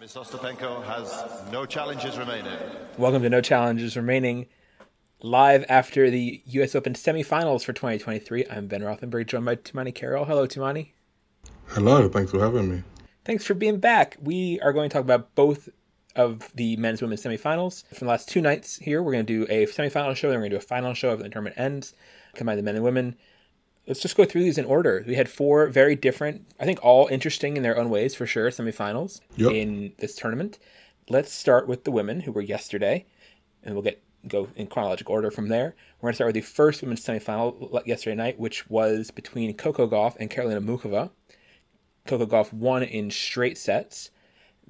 Ms. Ostapenko has no challenges remaining. Welcome to No Challenges Remaining. Live after the U.S. Open semifinals for 2023, I'm Ben Rothenberg, joined by Tumaini Carroll. Hello, Tumaini. Hello, thanks for having me. Thanks for being back. We are going to talk about both of the men's women's semifinals from the last two nights here. We're going to do a semifinal show, then we're going to do a final show of the tournament ends, combine the men and women. Let's just go through these in order. We had four very different, I think all interesting in their own ways for sure, semifinals Yep. in this tournament. Let's start with the women who were yesterday, and we'll get go in chronological order from there. We're going to start with the first women's semifinal yesterday night, which was between Coco Gauff and Karolina Muchova. Coco Gauff won in straight sets.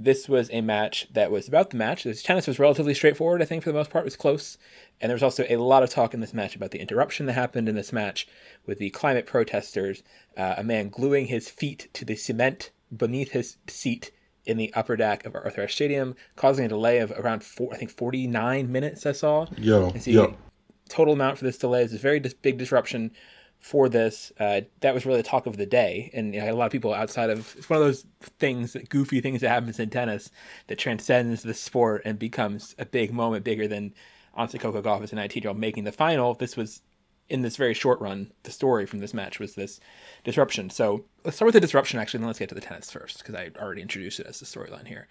This was a match that was about the match. This tennis was relatively straightforward, I think, for the most part. It was close. And there was also a lot of talk in this match about the interruption that happened in this match with the climate protesters. Uh, a man gluing his feet to the cement beneath his seat in the upper deck of Arthur Ashe Stadium, causing a delay of around four, I think, 49 minutes. I saw. Yeah, so yeah. total amount for this delay is a very dis- big disruption for this. Uh, that was really the talk of the day, and you know, a lot of people outside of it's one of those things, goofy things that happens in tennis that transcends the sport and becomes a big moment, bigger than honestly Coco Gauff as an IT old making the final. This was in this very short run. The story from this match was this disruption. So let's start with the disruption actually, and then let's get to the tennis first because I already introduced it as the storyline here.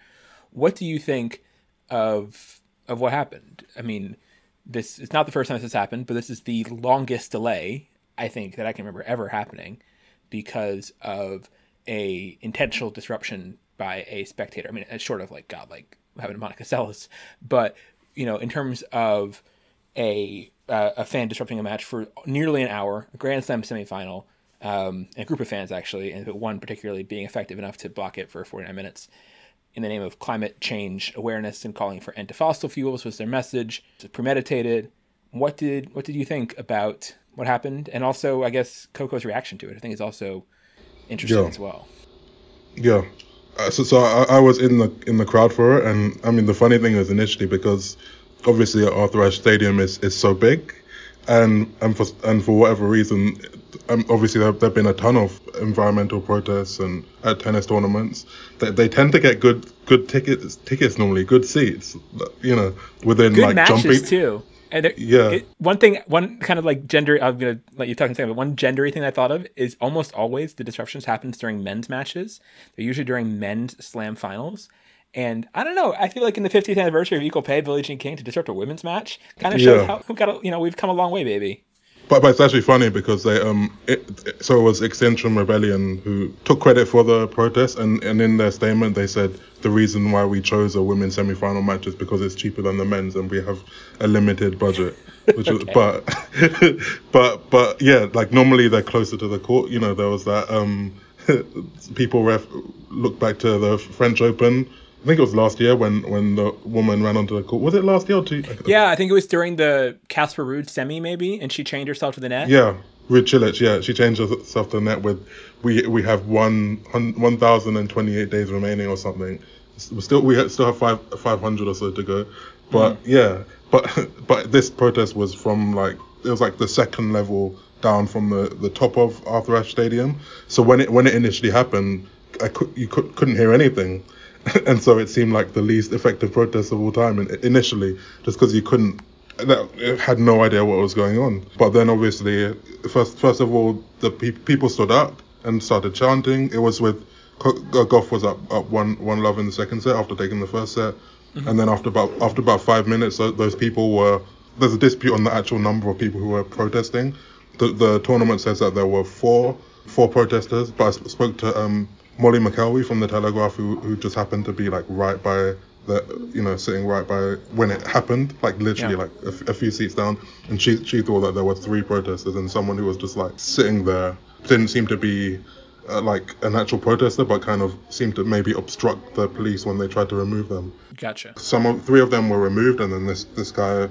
What do you think of of what happened? I mean, this is not the first time this has happened, but this is the longest delay I think that I can remember ever happening because of a intentional disruption by a spectator. I mean, it's short of like God, like having Monica Seles, but you know, in terms of a uh, a fan disrupting a match for nearly an hour, a Grand Slam semifinal, um, and a group of fans actually, and one particularly being effective enough to block it for 49 minutes in the name of climate change awareness and calling for end to fossil fuels was their message. It was premeditated. What did what did you think about what happened, and also I guess Coco's reaction to it? I think is also interesting Yeah. as well. Yeah. Uh, so so I, I was in the in the crowd for it, and I mean the funny thing is initially because obviously Arthur Ashe Stadium is, is so big, and and for and for whatever reason, um, obviously there there've been a ton of environmental protests and at tennis tournaments. They, they tend to get good good tickets tickets normally, good seats, you know, within Good like matches jumping. too. And there- Yeah. it- one thing, one kind of like gender. I'm gonna let you talk in a second, but one gendery thing I thought of is almost always the disruptions happens during men's matches. They're usually during men's slam finals. And I don't know. I feel like in the 50th anniversary of Equal Pay, Billie Jean King to disrupt a women's match kind of shows Yeah. how we've got. A, you know, we've come a long way, baby. But, but it's actually funny because they um it, so it was Extinction Rebellion who took credit for the protest and, and in their statement they said the reason why we chose a women's semi-final match is because it's cheaper than the men's and we have a limited budget. Which was, but but but yeah, like normally they're closer to the court. You know, there was that um people ref look back to the French Open. I think it was last year when when the woman ran onto the court. Was it last year or two? Yeah, I think it was during the Casper Ruud semi, maybe, and she chained herself to the net. Yeah, Ruud Cilic. Yeah, she changed herself to the net with we we have one one thousand and twenty eight days remaining or something. We still we still have five five hundred or so to go. But mm-hmm. yeah, but but this protest was from like it was like the second level down from the, the top of Arthur Ashe Stadium. So when it when it initially happened, I could you could, couldn't hear anything. and so it seemed like the least effective protest of all time in, initially, just because you couldn't that had no idea what was going on. But then obviously, first first of all, the pe- people stood up and started chanting. It was with Gauff was up, up one one love in the second set after taking the first set, and then after about after about five minutes, those people were there's a dispute on the actual number of people who were protesting. The the tournament says that there were four four protesters, but I sp- spoke to um, Molly McElwee from the Telegraph, who who just happened to be like right by the you know sitting right by when it happened, like literally Yeah. like a, f- a few seats down, and she she thought that there were three protesters and someone who was just like sitting there didn't seem to be uh, like an actual protester, but kind of seemed to maybe obstruct the police when they tried to remove them. Gotcha. Some of three of them were removed, and then this this guy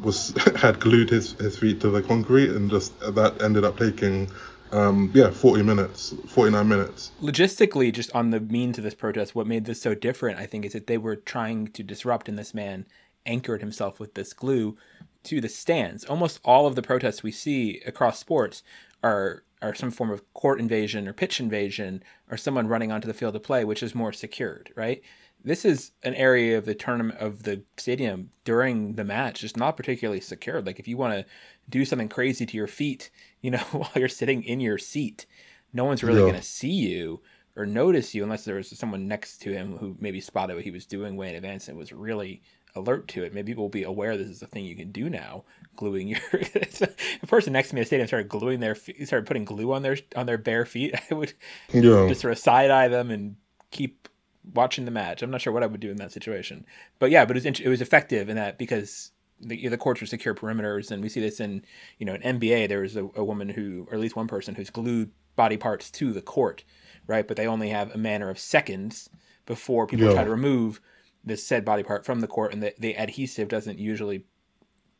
was had glued his his feet to the concrete, and just that ended up taking. Um, yeah, 40 minutes, 49 minutes. logistically just on the means of this protest what made this so different i think is that they were trying to disrupt and this man anchored himself with this glue to the stands almost all of the protests we see across sports are are some form of court invasion or pitch invasion or someone running onto the field of play which is more secured right this is an area of the tournament of the stadium during the match just not particularly secured. Like if you want to do something crazy to your feet, you know, while you're sitting in your seat, no one's really Yeah. going to see you or notice you unless there was someone next to him who maybe spotted what he was doing way in advance and was really alert to it. Maybe people will be aware this is a thing you can do now. Gluing your a person next to me in the stadium started gluing their feet, started putting glue on their on their bare feet. I would Yeah. just sort of side eye them and keep watching the match. I'm not sure what I would do in that situation, but yeah, but it was it was effective in that because the the courts are secure perimeters, and we see this in you know in NBA. There was a, a woman who, or at least one person, who's glued body parts to the court, right? But they only have a manner of seconds before people Yeah. try to remove this said body part from the court, and the, the adhesive doesn't usually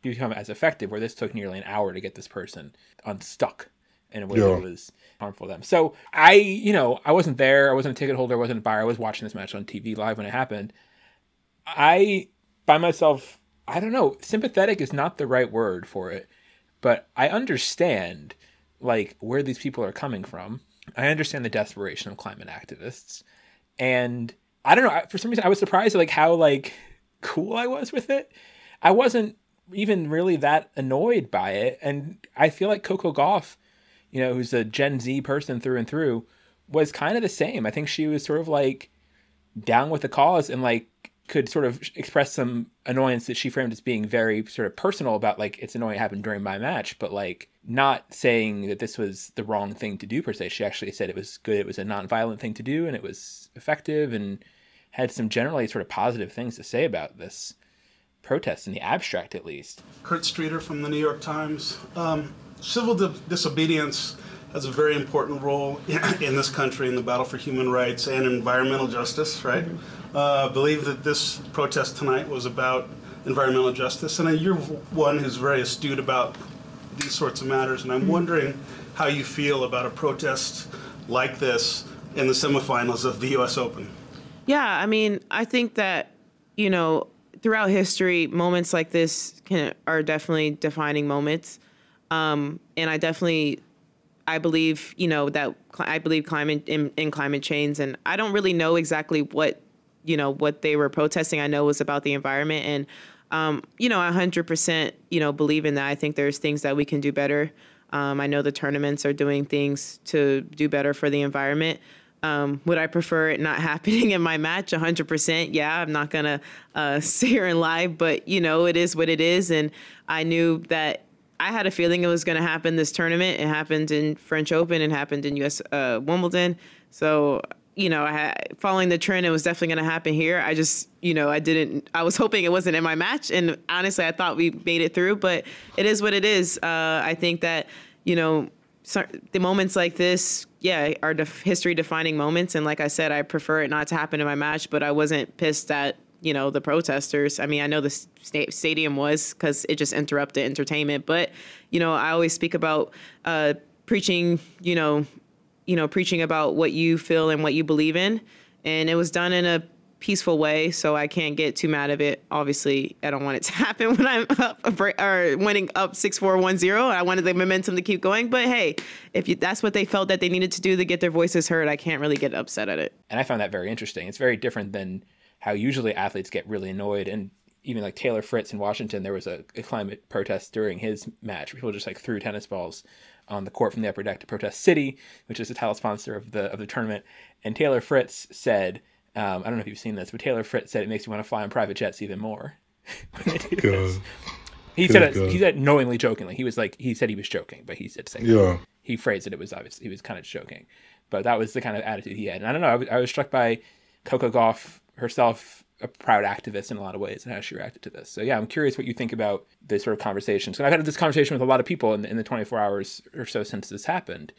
become as effective. Where this took nearly an hour to get this person unstuck in a way Yeah. that was harmful to them. So I, you know, I wasn't there. I wasn't a ticket holder. I wasn't a buyer. I was watching this match on TV live when it happened. I, by myself, I don't know. Sympathetic is not the right word for it, but I understand like where these people are coming from. I understand the desperation of climate activists, and I don't know. For some reason, I was surprised at like how like cool I was with it. I wasn't even really that annoyed by it, and I feel like Coco Gauff, you know, who's a Gen Z person through and through, was kind of the same. I think she was sort of like down with the cause and like could sort of express some annoyance that she framed as being very sort of personal about like it's annoying it happened during my match, but like not saying that this was the wrong thing to do per se. She actually said it was good, it was a non-violent thing to do, and it was effective, and had some generally sort of positive things to say about this protest in the abstract, at least. Kurt Streeter from the New York Times. Um, civil di- disobedience has a very important role in this country in the battle for human rights and environmental justice, right? Uh, I believe that this protest tonight was about environmental justice, and you're one who's very astute about these sorts of matters, and I'm wondering how you feel about a protest like this in the semifinals of the U.S. Open. Yeah, I mean, I think that you know, throughout history, moments like this can are definitely defining moments, um, and I definitely, I believe, you know, that I believe climate in, in climate change, and I don't really know exactly what, you know, what they were protesting. I know was about the environment, and um, you know, hundred percent, you know, believe in that. I think there's things that we can do better. Um, I know the tournaments are doing things to do better for the environment. Um, would I prefer it not happening in my match? 100%. Yeah, I'm not going to uh, sit here and lie, but you know, it is what it is. And I knew that I had a feeling it was going to happen this tournament. It happened in French Open and happened in US uh, Wimbledon. So, you know, I following the trend, it was definitely going to happen here. I just, you know, I didn't, I was hoping it wasn't in my match. And honestly, I thought we made it through, but it is what it is. Uh, I think that, you know, the moments like this, yeah, are def- history defining moments. And like I said, I prefer it not to happen in my match, but I wasn't pissed at, you know, the protesters. I mean, I know the sta- stadium was because it just interrupted entertainment. But, you know, I always speak about uh, preaching, you know, you know, preaching about what you feel and what you believe in. And it was done in a peaceful way, so I can't get too mad of it. Obviously, I don't want it to happen when I'm up or winning up six four one zero. I wanted the momentum to keep going, but hey, if you, that's what they felt that they needed to do to get their voices heard, I can't really get upset at it. and I found that very interesting. It's very different than how usually athletes get really annoyed. And even like Taylor Fritz in Washington, there was a, a climate protest during his match. People just like threw tennis balls on the court from the upper deck to protest Citi, which is the title sponsor of the of the tournament. And Taylor Fritz said, um, I don't know if you've seen this, but Taylor Fritz said it makes you want to fly on private jets even more. when they do this. God. He Good said it, he said knowingly jokingly. He was like he said he was joking, but he said saying Yeah. he phrased it. It was obvious he was kind of joking, but that was the kind of attitude he had. And I don't know. I was, I was struck by Coco Gauff herself, a proud activist in a lot of ways, and how she reacted to this. So yeah, I'm curious what you think about this sort of conversation. So I've had this conversation with a lot of people in the, in the 24 hours or so since this happened,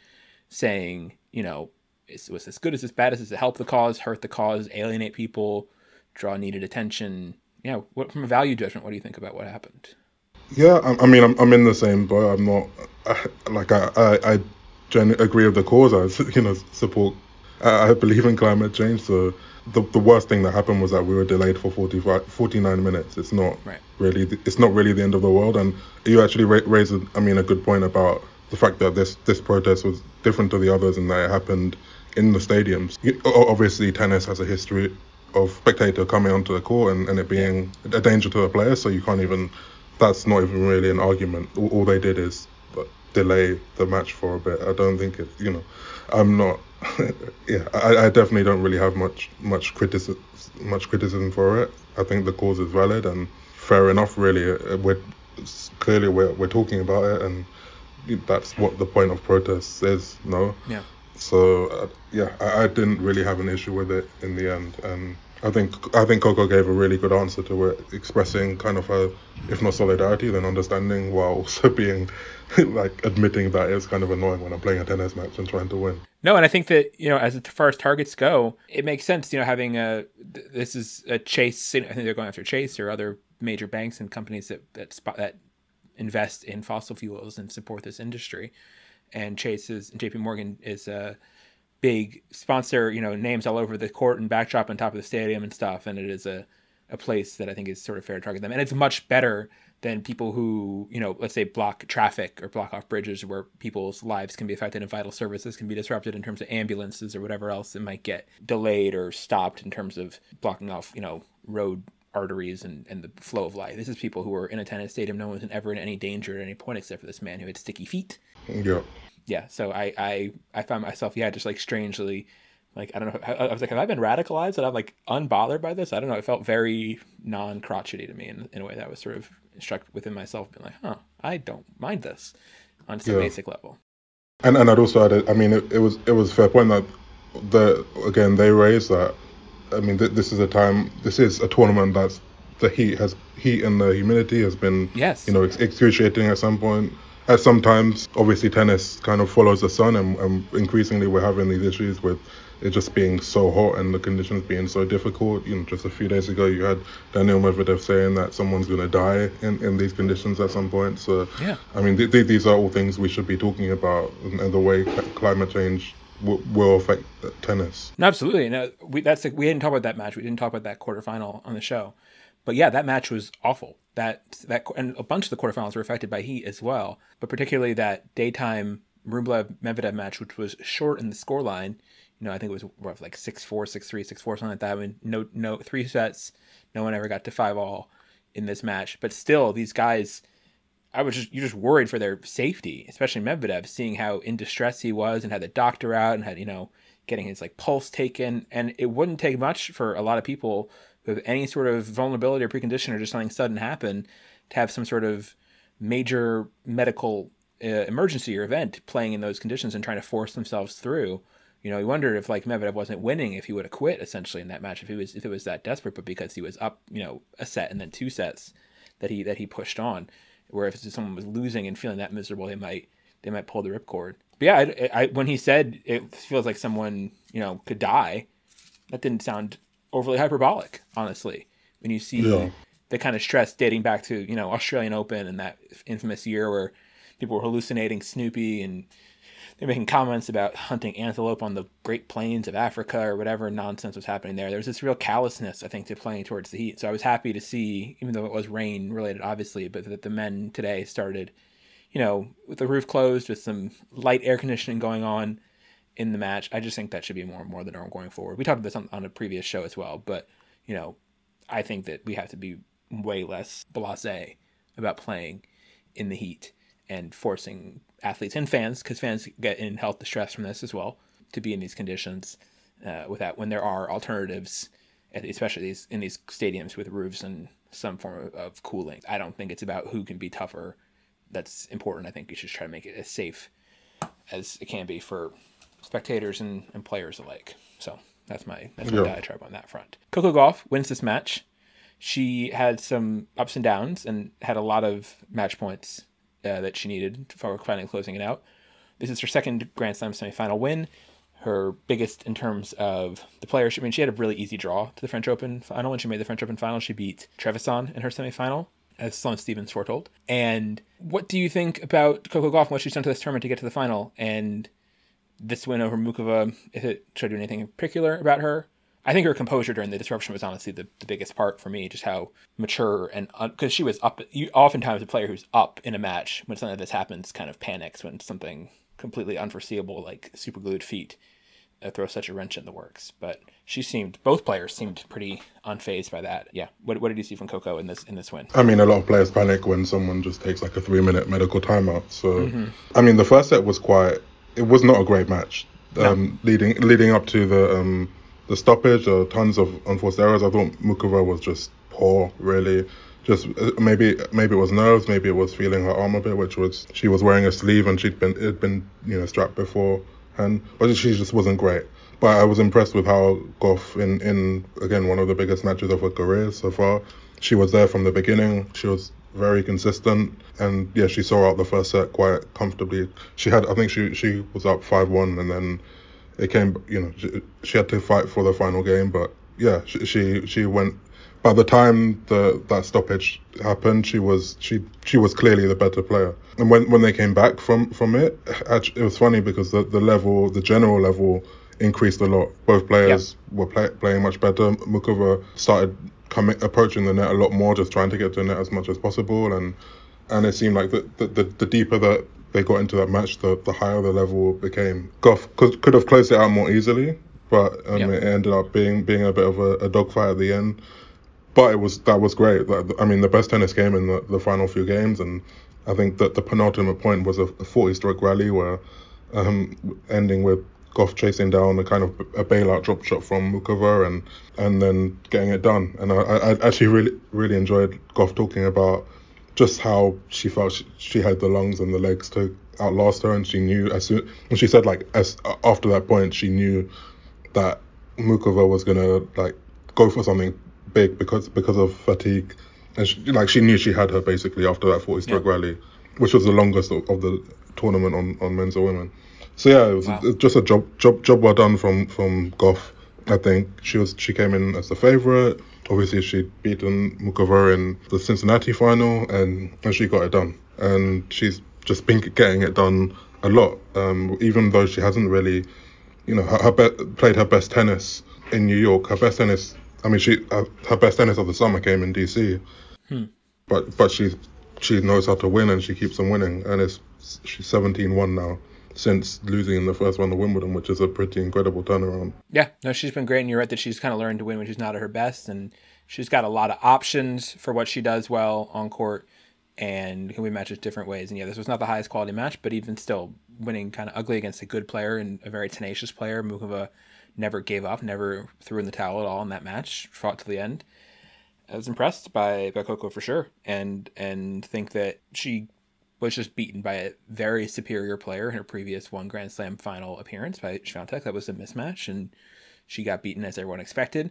saying, you know, is, was this good? Is this bad? Does it help the cause, hurt the cause, alienate people, draw needed attention? Yeah, what from a value judgment, what do you think about what happened? Yeah, I, I mean, I'm, I'm in the same boat. I'm not I, like I I, I gen- agree with the cause. I you know support. I, I believe in climate change. So the the worst thing that happened was that we were delayed for 45, 49 minutes. It's not Right. really the, it's not really the end of the world. And you actually ra- raised a, I mean a good point about the fact that this this protest was different to the others and that it happened in the stadiums. You- Obviously, tennis has a history of spectator coming onto the court and, and it being a danger to the players. So you can't even. That's not even really an argument. All, all they did is uh, delay the match for a bit. I don't think it. You know, I'm not. yeah, I, I definitely don't really have much much criticism much criticism for it. I think the cause is valid and fair enough. Really, uh, we're clearly we're we're talking about it, and that's what the point of protest is. No. Yeah. So uh, yeah, I, I didn't really have an issue with it in the end, and I think I think Coco gave a really good answer to it, expressing kind of a, if not solidarity, then understanding while also being like admitting that it's kind of annoying when I'm playing a tennis match and trying to win. No, and I think that you know, as far as targets go, it makes sense. You know, having a this is a Chase. I think they're going after Chase or other major banks and companies that that spot that invest in fossil fuels and support this industry. And Chase is J.P. Morgan is a big sponsor. You know, names all over the court and backdrop on top of the stadium and stuff. And it is a a place that I think is sort of fair to target them. And it's much better than people who, you know, let's say block traffic or block off bridges where people's lives can be affected and vital services can be disrupted in terms of ambulances or whatever else that might get delayed or stopped in terms of blocking off, you know, road arteries and, and the flow of life. This is people who were in a tennis stadium. No one was ever in any danger at any point except for this man who had sticky feet. Yeah. Yeah. So I, I, I found myself, yeah, just like strangely like I don't know. I, was like, have I been radicalized that I'm like unbothered by this? I don't know. It felt very non crotchety to me in, in a way that was sort of struck within myself, being like, huh, I don't mind this on some yeah. basic level. And and I'd also add, I mean, it, it was it was a fair point that the again they raised that. I mean, th- this is a time. This is a tournament that's the heat has heat and the humidity has been yes you know excruciating at some point at some times obviously tennis kind of follows the sun and, and increasingly we're having these issues with it just being so hot and the conditions being so difficult. You know, just a few days ago, you had Daniil Medvedev saying that someone's going to die in, in these conditions at some point. So, yeah. I mean, th- th- these are all things we should be talking about and, and the way climate change w- will affect tennis. No, absolutely. No, we that's we didn't talk about that match. We didn't talk about that quarterfinal on the show. But yeah, that match was awful. That that and a bunch of the quarterfinals were affected by heat as well. But particularly that daytime Rublev Medvedev match, which was short in the scoreline you know, I think it was what, like six four, six three, six four, something like that. I mean, no, no, three sets. No one ever got to five all in this match. But still, these guys, I was just you're just worried for their safety, especially Medvedev, seeing how in distress he was and had the doctor out and had you know getting his like pulse taken. And it wouldn't take much for a lot of people have any sort of vulnerability or precondition or just something sudden happen to have some sort of major medical uh, emergency or event playing in those conditions and trying to force themselves through. You know, he wondered if like Medvedev wasn't winning, if he would have quit essentially in that match if he was if it was that desperate, but because he was up, you know, a set and then two sets that he that he pushed on. Where if someone was losing and feeling that miserable, they might they might pull the ripcord. But yeah, I, I, when he said it feels like someone you know could die, that didn't sound overly hyperbolic, honestly. When you see yeah. the kind of stress dating back to you know Australian Open and that infamous year where people were hallucinating Snoopy and they're making comments about hunting antelope on the Great Plains of Africa or whatever nonsense was happening there. There was this real callousness, I think, to playing towards the heat. So I was happy to see, even though it was rain related, obviously, but that the men today started, you know, with the roof closed, with some light air conditioning going on in the match. I just think that should be more and more the norm going forward. We talked about this on, on a previous show as well, but you know, I think that we have to be way less blasé about playing in the heat and forcing athletes and fans, because fans get in health distress from this as well, to be in these conditions uh, without when there are alternatives, especially these in these stadiums with roofs and some form of, of cooling. I don't think it's about who can be tougher. That's important. I think you should try to make it as safe as it can be for spectators and, and players alike. So that's my that's my yeah. diatribe on that front. Coco Gauff wins this match. She had some ups and downs and had a lot of match points uh, that she needed for finally closing it out. This is her second Grand Slam semifinal win, her biggest in terms of the players. I mean, she had a really easy draw to the French Open final. When she made the French Open final, she beat Trevisan in her semifinal, as Sloane Stevens foretold. And what do you think about Coco Gauff and what she's done to this tournament to get to the final? And this win over Muchova, if it showed you anything in particular about her? I think her composure during the disruption was honestly the, the biggest part for me, just how mature and because she was up. You, oftentimes, a player who's up in a match when something like this happens kind of panics when something completely unforeseeable like super glued feet uh, throw such a wrench in the works. But she seemed both players seemed pretty unfazed by that. Yeah. What, what did you see from Coco in this in this win? I mean, a lot of players panic when someone just takes like a three minute medical timeout. So, I mean, the first set was quite. It was not a great match. Um, leading leading up to the um, the stoppage, uh, tons of unforced errors. I thought Muchova was just poor, really. Just uh, maybe maybe it was nerves, maybe it was feeling her arm a bit, which was she was wearing a sleeve and she'd been it'd been you know strapped before, and but she just wasn't great. But I was impressed with how Gauff in in again one of the biggest matches of her career so far. She was there from the beginning. She was very consistent, and yeah, she saw out the first set quite comfortably. She had I think she she was up five one, and then it came you know she, she had to fight for the final game, but yeah, she she, she went. By the time the that stoppage happened, she was she she was clearly the better player. And when when they came back from from it, it was funny because the the level, the general level, increased a lot. Both players were play, playing much better. Muchova started coming approaching the net a lot more, just trying to get to the net as much as possible, and and it seemed like the the, the, the deeper that they got into that match, the, the higher the level became. Gauff could, could have closed it out more easily, but um, Yeah. it ended up being being a bit of a, a dogfight at the end. But it was that was great. That- I mean, the best tennis game in the, the final few games, and I think that the penultimate point was a 40 stroke rally where um, ending with Gauff chasing down a kind of a bailout drop shot from Muchova and and then getting it done. And I, I actually really really enjoyed Gauff talking about just how she felt she, she had the lungs and the legs to outlast her, and she knew as soon and she said like as after that point she knew that Muchova was gonna like go for something big because because of fatigue, and she, like she knew she had her basically after that 40 stroke Yeah. rally, which was the longest of, of the tournament on, on men's or women. So yeah, it was Wow. just a job job job well done from from Gauff. I think she was she came in as the favorite. Obviously, she'd beaten Muchova in the Cincinnati final, and, and she got it done. And she's just been getting it done a lot, um, even though she hasn't really you know, her, her be- played her best tennis in New York. Her best tennis, I mean, she uh, her best tennis of the summer came in DC. But but she she knows how to win and she keeps on winning. And it's she's 17-1 now since losing in the first round of Wimbledon, which is a pretty incredible turnaround. Yeah, no, she's been great, and you're right that she's kind of learned to win when she's not at her best, and she's got a lot of options for what she does well on court, and can win matches different ways. And yeah, this was not the highest quality match, but even still, winning kind of ugly against a good player and a very tenacious player, Muchova never gave up, never threw in the towel at all in that match, fought to the end. I was impressed by, by Coco for sure, and and think that she was just beaten by a very superior player in her previous one Grand Slam final appearance by Swiatek. That was a mismatch, and she got beaten as everyone expected.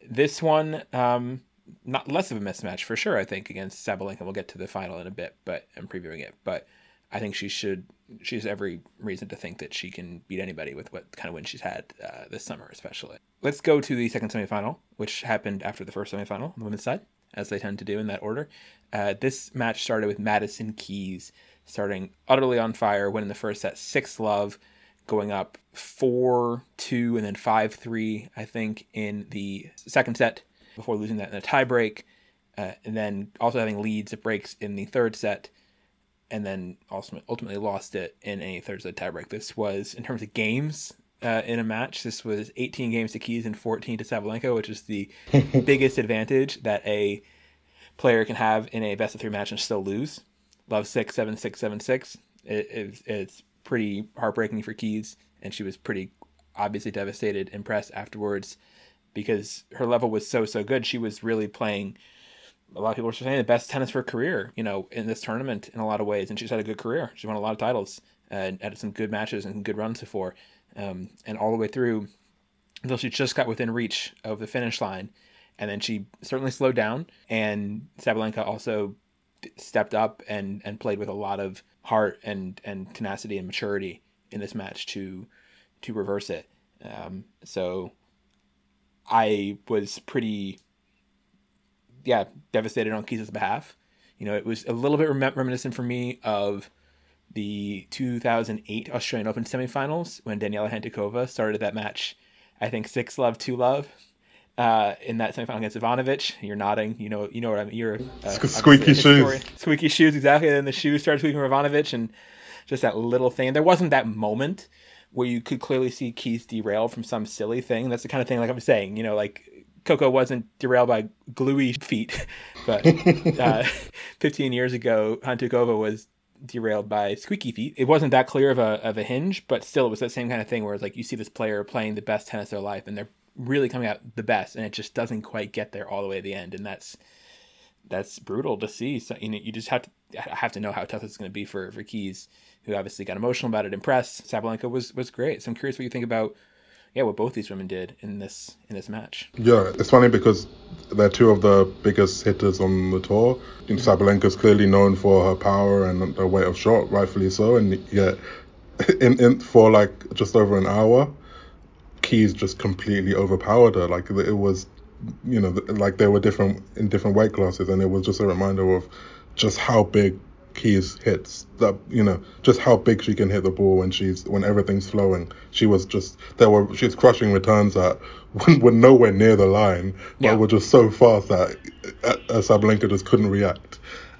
This one, um, not less of a mismatch for sure. I think against Sabalenka. We'll get to the final in a bit, but I'm previewing it. But I think she should. She has every reason to think that she can beat anybody with what kind of win she's had uh, this summer, especially. Let's go to the second semifinal, which happened after the first semifinal on the women's side, as they tend to do in that order. Uh, this match started with Madison Keys starting utterly on fire, winning the first set six love, going up four two and then five three, I think, in the second set before losing that in a tiebreak, uh, and then also having leads at breaks in the third set, and then also ultimately lost it in a third set tiebreak. This was in terms of games. Uh, in a match, this was 18 games to Keys and 14 to Sabalenka, which is the biggest advantage that a player can have in a best of three match and still lose. Love six seven six seven six. It, it's it's pretty heartbreaking for Keys, and she was pretty obviously devastated, and impressed afterwards, because her level was so so good. She was really playing. A lot of people were saying the best tennis for her career, you know, in this tournament in a lot of ways, and she's had a good career. She won a lot of titles and had some good matches and good runs before, um, and all the way through until she just got within reach of the finish line and then she certainly slowed down and Sabalenka also stepped up and and played with a lot of heart and and tenacity and maturity in this match to to reverse it. Um, so I was pretty yeah devastated on Keys' behalf. You know it was a little bit rem- reminiscent for me of the 2008 Australian Open semifinals when Daniela Hantuchova started that match. I think six love two love uh, in that semifinal against Ivanovic. You're nodding. You know, you know what I mean. You're uh, Squeaky shoes. Squeaky shoes, exactly. And then the shoes started squeaking for Ivanovic, and just that little thing. There wasn't that moment where you could clearly see Keys derailed from some silly thing. That's the kind of thing, like I'm saying, you know, like Coco wasn't derailed by gluey feet, but uh, 15 years ago, Hantuchova was derailed by squeaky feet. It wasn't that clear of a of a hinge, but still, it was that same kind of thing where it's like you see this player playing the best tennis of their life, and they're really coming out the best, and it just doesn't quite get there all the way to the end, and that's that's brutal to see. So you know, you just have to have to know how tough it's going to be for for Keys, who obviously got emotional about it. Impressed, Sabalenka was was great. So I'm curious what you think about yeah what both these women did in this in this match. Yeah, it's funny because they're two of the biggest hitters on the tour. You know, Sabalenka's clearly known for her power and her weight of shot, rightfully so, and yet in, in for like just over an hour, Keys just completely overpowered her. Like it was you know, like they were different in different weight classes, and it was just a reminder of just how big Keys hits. That you know, just how big she can hit the ball when she's when everything's flowing. She was just there were she's crushing returns that were nowhere near the line, but were just so fast that uh, Sabalenka just couldn't react.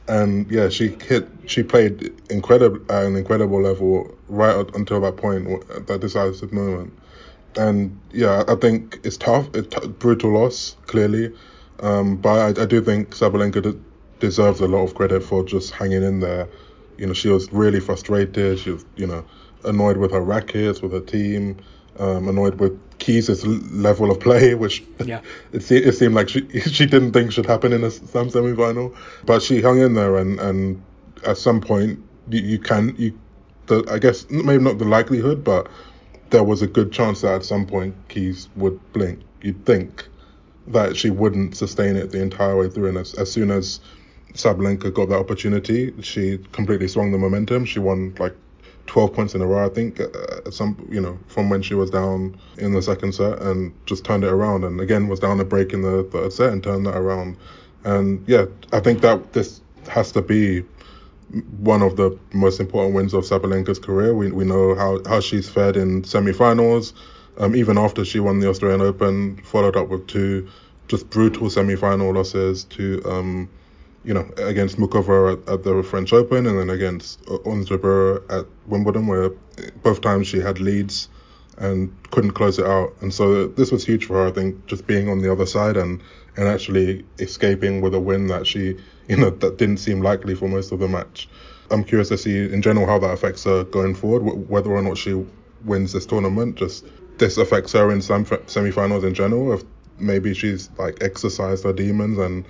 And yeah, she hit. She played incredible at an incredible level right up until that point, that decisive moment and yeah, I think it's tough. It's t- brutal loss, clearly. Um, but I, I do think Sabalenka de- deserves a lot of credit for just hanging in there. You know, she was really frustrated. She was, you know, annoyed with her rackets, with her team, um, annoyed with Keys' level of play, which Yeah. it, se- it seemed like she she didn't think should happen in a, some semi-final. But she hung in there, and, and at some point you, you can you, the I guess maybe not the likelihood, but there was a good chance that at some point Keys would blink. You'd think that she wouldn't sustain it the entire way through, and as, as soon as Sabalenka got that opportunity, she completely swung the momentum. She won like 12 points in a row, I think, uh, some you know from when she was down in the second set, and just turned it around. And again, was down a break in the third set and turned that around. And yeah, I think that this has to be one of the most important wins of Sabalenka's career. We, we know how, how she's fared in semi-finals, um, even after she won the Australian Open, followed up with two just brutal semi-final losses to, um, you know, against Muchova at, at the French Open and then against Ons Jabeur at Wimbledon, where both times she had leads and couldn't close it out. And so this was huge for her, I think, just being on the other side and, and actually escaping with a win that she, you know, that didn't seem likely for most of the match. I'm curious to see in general how that affects her going forward, whether or not she wins this tournament. Just this affects her in some semi-finals in general. If maybe she's like exercised her demons and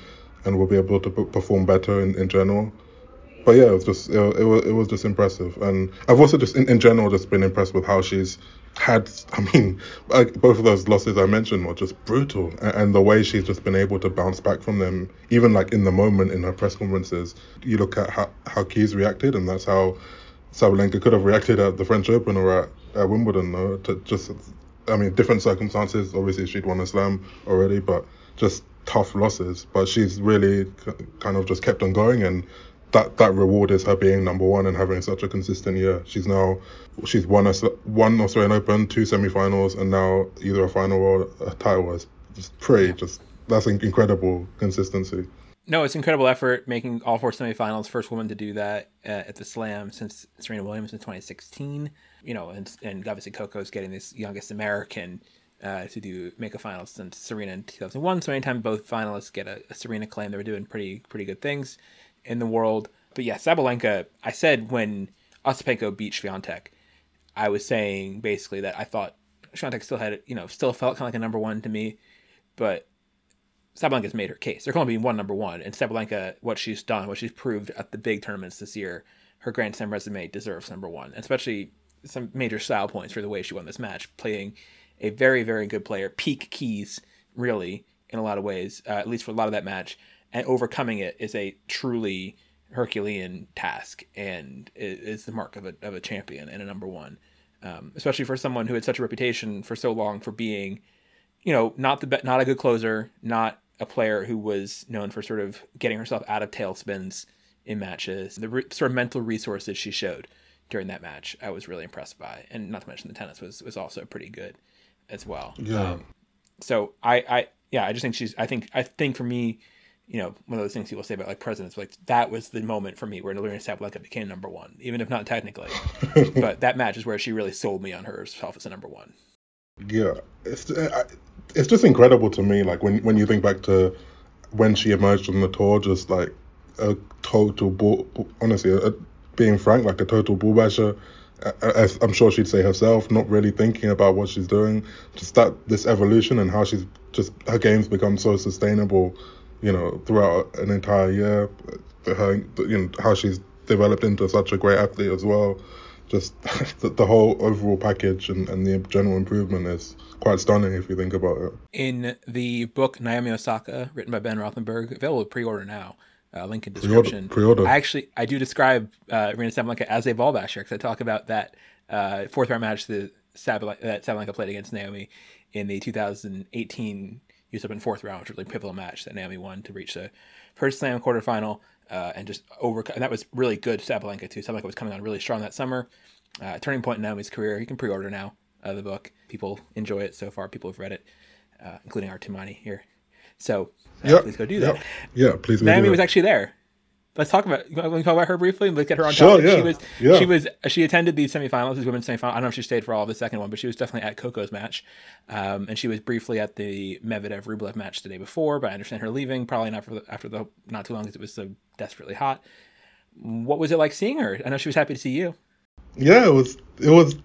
and will be able to perform better in, in general. But yeah, it was just it, it was it was just impressive, and I've also just in, in general just been impressed with how she's had. I mean, both of those losses I mentioned were just brutal, and, the way she's just been able to bounce back from them, even like in the moment in her press conferences. You look at how how Keys reacted, and that's how Sabalenka could have reacted at the French Open or at, at Wimbledon. Though, to just, I mean, different circumstances. Obviously, she'd won a slam already, but just tough losses. But she's really kind of just kept on going, and that that reward is her being number one and having such a consistent year. She's now she's won a s- one Australian Open, two semi-finals, and now either a final or a title. It's just pretty, just that's incredible consistency. No, it's incredible effort making all four semifinals. First woman to do that uh, at the Slam since Serena Williams in 2016. You know, and and obviously Coco's getting this youngest American uh, to do make a final since Serena in 2001. So anytime both finalists get a, a Serena claim, they were doing pretty pretty good things in the world. But yeah, Sabalenka. I said when Ostapenko beat Swiatek, I was saying basically that I thought Swiatek still had you know still felt kind of like a number one to me, but Sabalenka's made her case. They're going to be one number one, and Sabalenka, what she's done, what she's proved at the big tournaments this year, her Grand Slam resume deserves number one, especially some major style points for the way she won this match, playing a very, very good player, peak keys, really, in a lot of ways, uh, at least for a lot of that match, and overcoming it is a truly Herculean task, and is the mark of a of a champion and a number one, um, especially for someone who had such a reputation for so long for being you know, not the not a good closer, not a player who was known for sort of getting herself out of tailspins in matches. The re- sort of mental resources she showed during that match, I was really impressed by, and not to mention the tennis was was also pretty good as well. Yeah. so I I yeah I just think she's I think I think for me you know, one of those things people say about like presidents, like that was the moment for me where Aryna Sabalenka became number one, even if not technically. but that match is where she really sold me on herself as a number one. Yeah, it's it's just incredible to me. Like when when you think back to when she emerged on the tour, just like a total bull. Honestly, a, being frank, like a total bull basher. As I'm sure she'd say herself, not really thinking about what she's doing. Just that this evolution and how she's just her game's become so sustainable you know, throughout an entire year. Her, you know, how she's developed into such a great athlete as well. Just the, the whole overall package and, and the general improvement is quite stunning if you think about it. In the book Naomi Osaka, written by Ben Rothenberg, available pre-order now. Uh, link in description. Pre-order. pre-order. I actually I do describe uh, Aryna Sabalenka as a ball basher because I talk about that uh, fourth round match that Sabalenka, that Sabalenka played against Naomi in the 2018 US in fourth round, which was a really pivotal match that Naomi won to reach the first slam quarterfinal uh, and just over. And that was really good Sabalenka too. Sabalenka was coming on really strong that summer. Uh, turning point in Naomi's career. You can pre-order now uh, the book. People enjoy it so far. People have read it, uh, including our Tumaini here. So yep. please go do that. Yep. Yeah, please. Naomi was actually there let's talk about let me talk about her briefly and look at her on sure, top. Yeah, she was yeah. she was she attended the semifinals, the women's semifinal. I don't know if she stayed for all the second one, but she was definitely at Coco's match, um, and she was briefly at the Medvedev Rublev match the day before. But I understand her leaving probably not for the, after the not too long because it was so desperately hot. What was it like seeing her? I know she was happy to see you. Yeah, it was it was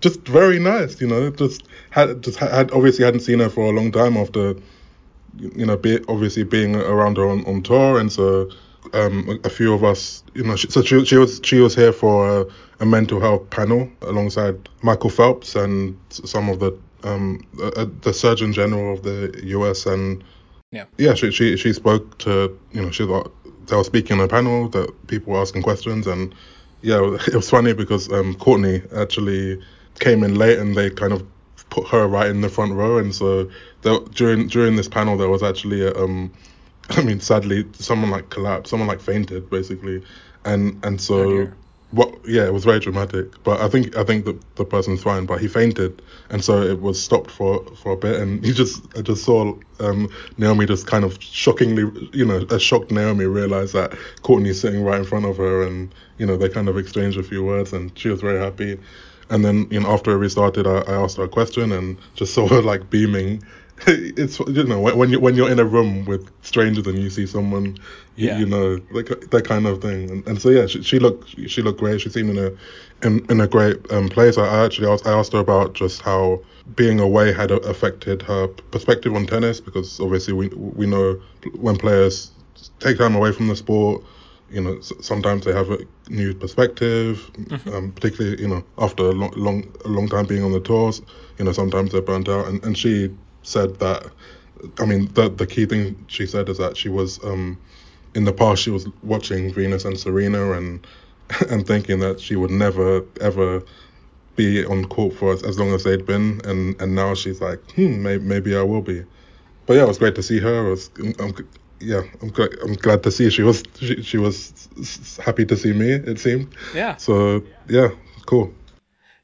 just very nice. You know, just had just had obviously hadn't seen her for a long time after you know be, obviously being around her on, on tour and so um, a few of us, you know, she, so she, she was she was here for a, a, mental health panel alongside Michael Phelps and some of the um, uh, the Surgeon General of the U.S. and yeah, yeah, she she, she spoke to you know she was, they were speaking on a panel that people were asking questions and yeah, it was funny because um, Courtney actually came in late and they kind of put her right in the front row and so there, during during this panel there was actually a, um I mean, sadly, someone like collapsed, someone like fainted, basically, and and so oh what? Yeah, it was very dramatic. But I think I think the the person's fine, but he fainted, and so it was stopped for for a bit, and he just I just saw um, Naomi just kind of shockingly, you know, a shocked Naomi realized that Courtney's sitting right in front of her, and you know they kind of exchanged a few words, and she was very happy. And then, you know, after it restarted, I, I asked her a question and just saw her like beaming it's you know when you when you're in a room with strangers and you see someone you, yeah. you know like that kind of thing and, and so yeah she, she, looked she looked great she seemed in a in, in a great um, place I, actually asked, I asked her about just how being away had affected her perspective on tennis because obviously we we know when players take time away from the sport you know sometimes they have a new perspective mm-hmm. um, particularly you know after a long, long a long time being on the tours you know sometimes they're burnt out and, and she said that. I mean, the the key thing she said is that she was um, in the past she was watching Venus and Serena and and thinking that she would never ever be on court for as, as long as they'd been, and and now she's like, hmm, maybe, maybe I will be. But yeah, it was great to see her. was, I'm, yeah, I'm glad, I'm glad to see she was she, she was happy to see me. It seemed. Yeah. So yeah, cool.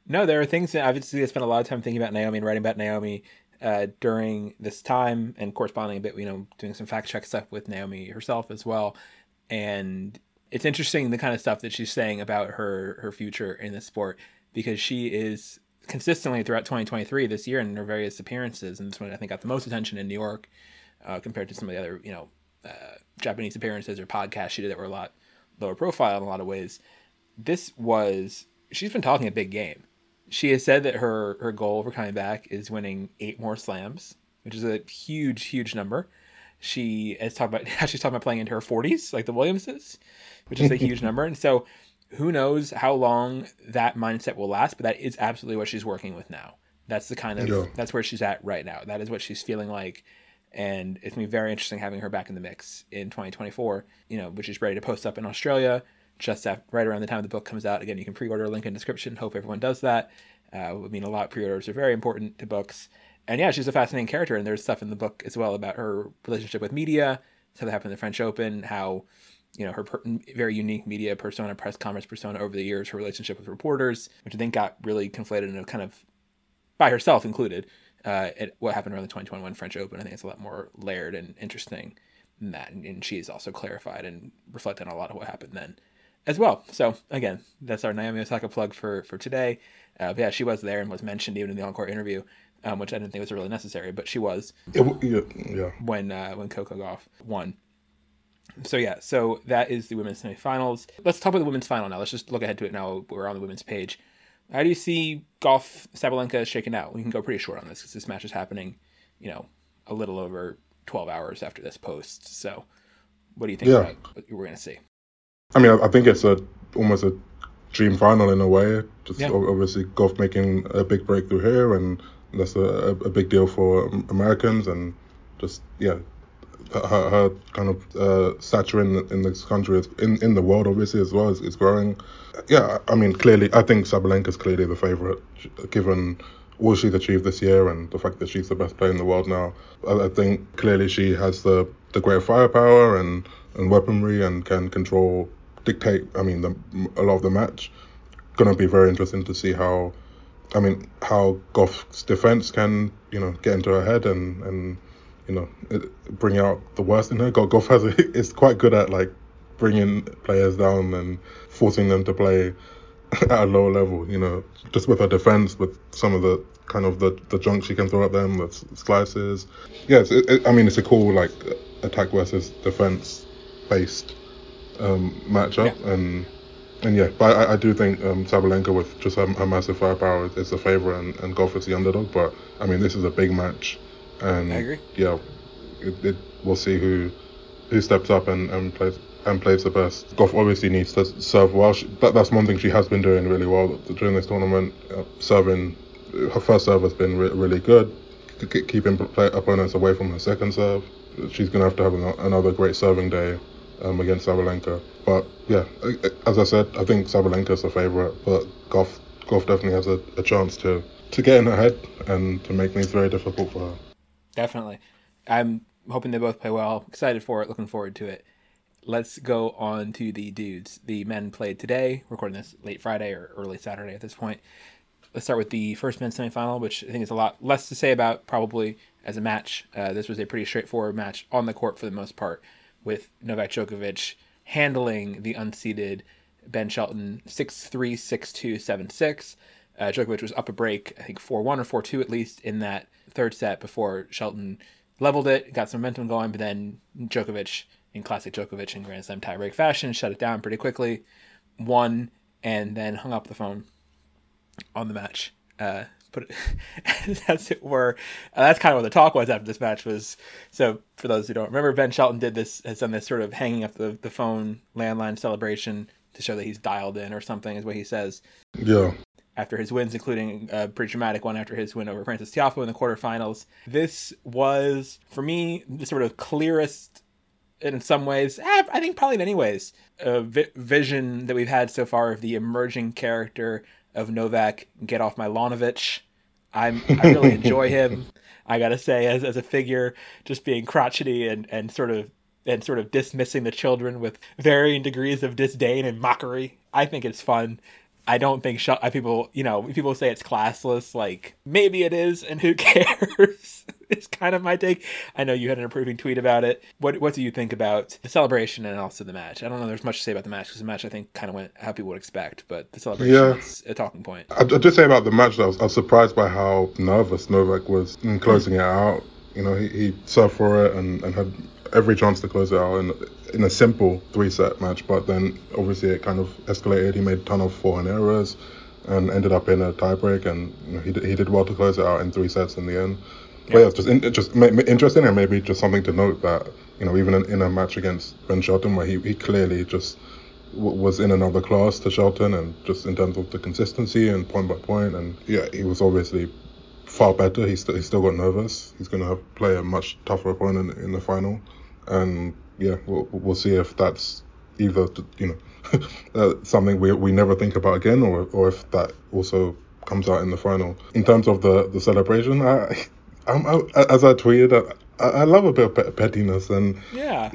No, there are things that obviously I spent a lot of time thinking about Naomi and writing about Naomi uh, during this time and corresponding a bit, you know, doing some fact check stuff with Naomi herself as well. And it's interesting the kind of stuff that she's saying about her her future in the sport because she is consistently throughout 2023 this year in her various appearances, and this one I think got the most attention in New York uh, compared to some of the other, you know, uh, Japanese appearances or podcasts she did that were a lot lower profile in a lot of ways. This was she's been talking a big game she has said that her her goal for coming back is winning eight more slams, which is a huge, huge number. She has talked about she's talking about playing into her forties, like the Williamses, which is a huge number. And so, who knows how long that mindset will last? But that is absolutely what she's working with now. That's the kind of yeah. that's where she's at right now. That is what she's feeling like, and it's gonna be very interesting having her back in the mix in 2024. You know, which is ready to post up in Australia just after, right around the time the book comes out. Again, you can pre-order. A link in description. Hope everyone does that. Uh, I mean, a lot. Pre-orders are very important to books. And yeah, she's a fascinating character, and there's stuff in the book as well about her relationship with media, how that happened in the French Open, how you know her per- very unique media persona, press conference persona over the years, her relationship with reporters, which I think got really conflated and kind of by herself included. Uh, at what happened around the 2021 French Open, I think it's a lot more layered and interesting than that, and, and she's also clarified and reflected on a lot of what happened then as well. So again, that's our Naomi Osaka plug for for today. Uh, yeah, she was there and was mentioned even in the encore interview, um, which I didn't think was really necessary, but she was yeah, yeah. when uh, when Coco Gauff won. So yeah, so that is the women's semifinals. Let's talk about the women's final now. Let's just look ahead to it now. We're on the women's page. How do you see Gauff Sabalenka shaken out? We can go pretty short on this because this match is happening, you know, a little over twelve hours after this post. So, what do you think Yeah. we're going to see? I mean, I, I think it's a almost a dream final in a way. Just Yeah. obviously Gauff making a big breakthrough here, and that's a, a, big deal for Americans, and just yeah, her, her kind of uh, stature in in this country, is, in in the world, obviously as well, is, is growing. Yeah, I mean, clearly, I think Sabalenka is clearly the favorite, given all she's achieved this year and the fact that she's the best player in the world now. I, I think clearly she has the the greater firepower and and weaponry and can control, dictate. I mean, the, a lot of the match. Gonna be very interesting to see how. I mean, how Gauff's defense can, you know, get into her head and, and you know, it, bring out the worst in her. Goff has a, is quite good at like bringing players down and forcing them to play at a lower level. You know, just with her defense, with some of the kind of the the junk she can throw at them, the slices. It, it- I mean, it's a cool like attack versus defense based um, matchup, and and yeah, but I, I do think um, Sabalenka with just her, her massive firepower is the favorite, and, and Gauff is the underdog. But I mean, this is a big match, and I agree. yeah, it, it, we'll see who who steps up and, and plays and plays the best. Gauff obviously needs to serve well. She, that, that's one thing she has been doing really well during this tournament. Uh, serving, her first serve has been re- really good, keeping play, opponents away from her second serve. She's gonna have to have ano- another great serving day um, against Sabalenka. But yeah, as I said, I think Sabalenka's the favorite, but Gauff Gauff definitely has a, a chance to to get in her head and to make things very difficult for her. Definitely. I'm hoping they both play well. Excited for it. Looking forward to it. Let's go on to the dudes. The men played today, recording this late Friday or early Saturday at this point. Let's start with the first men's semifinal, which I think is a lot less to say about probably as a match. Uh, this was a pretty straightforward match on the court for the most part, with Novak Djokovic handling the unseeded Ben Shelton 6 3, 6 2, 7 6. Uh, Djokovic was up a break, I think 4 1 or 4 2 at least in that third set before Shelton leveled it, got some momentum going, but then Djokovic, in classic Djokovic in Grand Slam tiebreak fashion, shut it down pretty quickly, won, and then hung up the phone on the match. Uh, put it as it were. Uh, that's kind of what the talk was after this match was. So for those who don't remember, Ben Shelton did this has done this sort of hanging up the, the phone landline celebration to show that he's dialed in or something is what he says Yeah. after his wins, including a pretty dramatic one after his win over Francis Tiafoe in the quarterfinals. This was, for me, the sort of clearest, in some ways, eh, I think probably in many ways, uh, vi- vision that we've had so far of the emerging character of Novak Getoffmylawnovic. I'm, I really enjoy him. I gotta say, as, as a figure, just being crotchety and, and sort of and sort of dismissing the children with varying degrees of disdain and mockery. I think it's fun. I don't think sh- uh, people, you know, people say it's classless. Like maybe it is, and who cares? it's kind of my take. I know you had an approving tweet about it. What What do you think about the celebration and also the match? I don't know. There's much to say about the match because the match I think kind of went how people would expect, but the celebration Yeah. is a talking point. I, I did say about the match that I was, I was surprised by how nervous Novak was in closing it out. You know, he, he served for it and, and had every chance to close it out in, in a simple three set match, but then obviously it kind of escalated. He made a ton of forehand errors and ended up in a tiebreak, and you know, he, he did well to close it out in three sets in the end. But yeah, it's just in, it just interesting and maybe just something to note that you know even in, in a match against Ben Shelton where he, he clearly just w- was in another class to Shelton and just in terms of the consistency and point by point and yeah he was obviously far better. He, st- he still got nervous. He's going to have play a much tougher opponent in the final. And yeah we'll, we'll see if that's either you know uh, something we, we never think about again or, or if that also comes out in the final. In terms of the, the celebration I, I'm, I, as I tweeted I, I love a bit of pettiness and Yeah.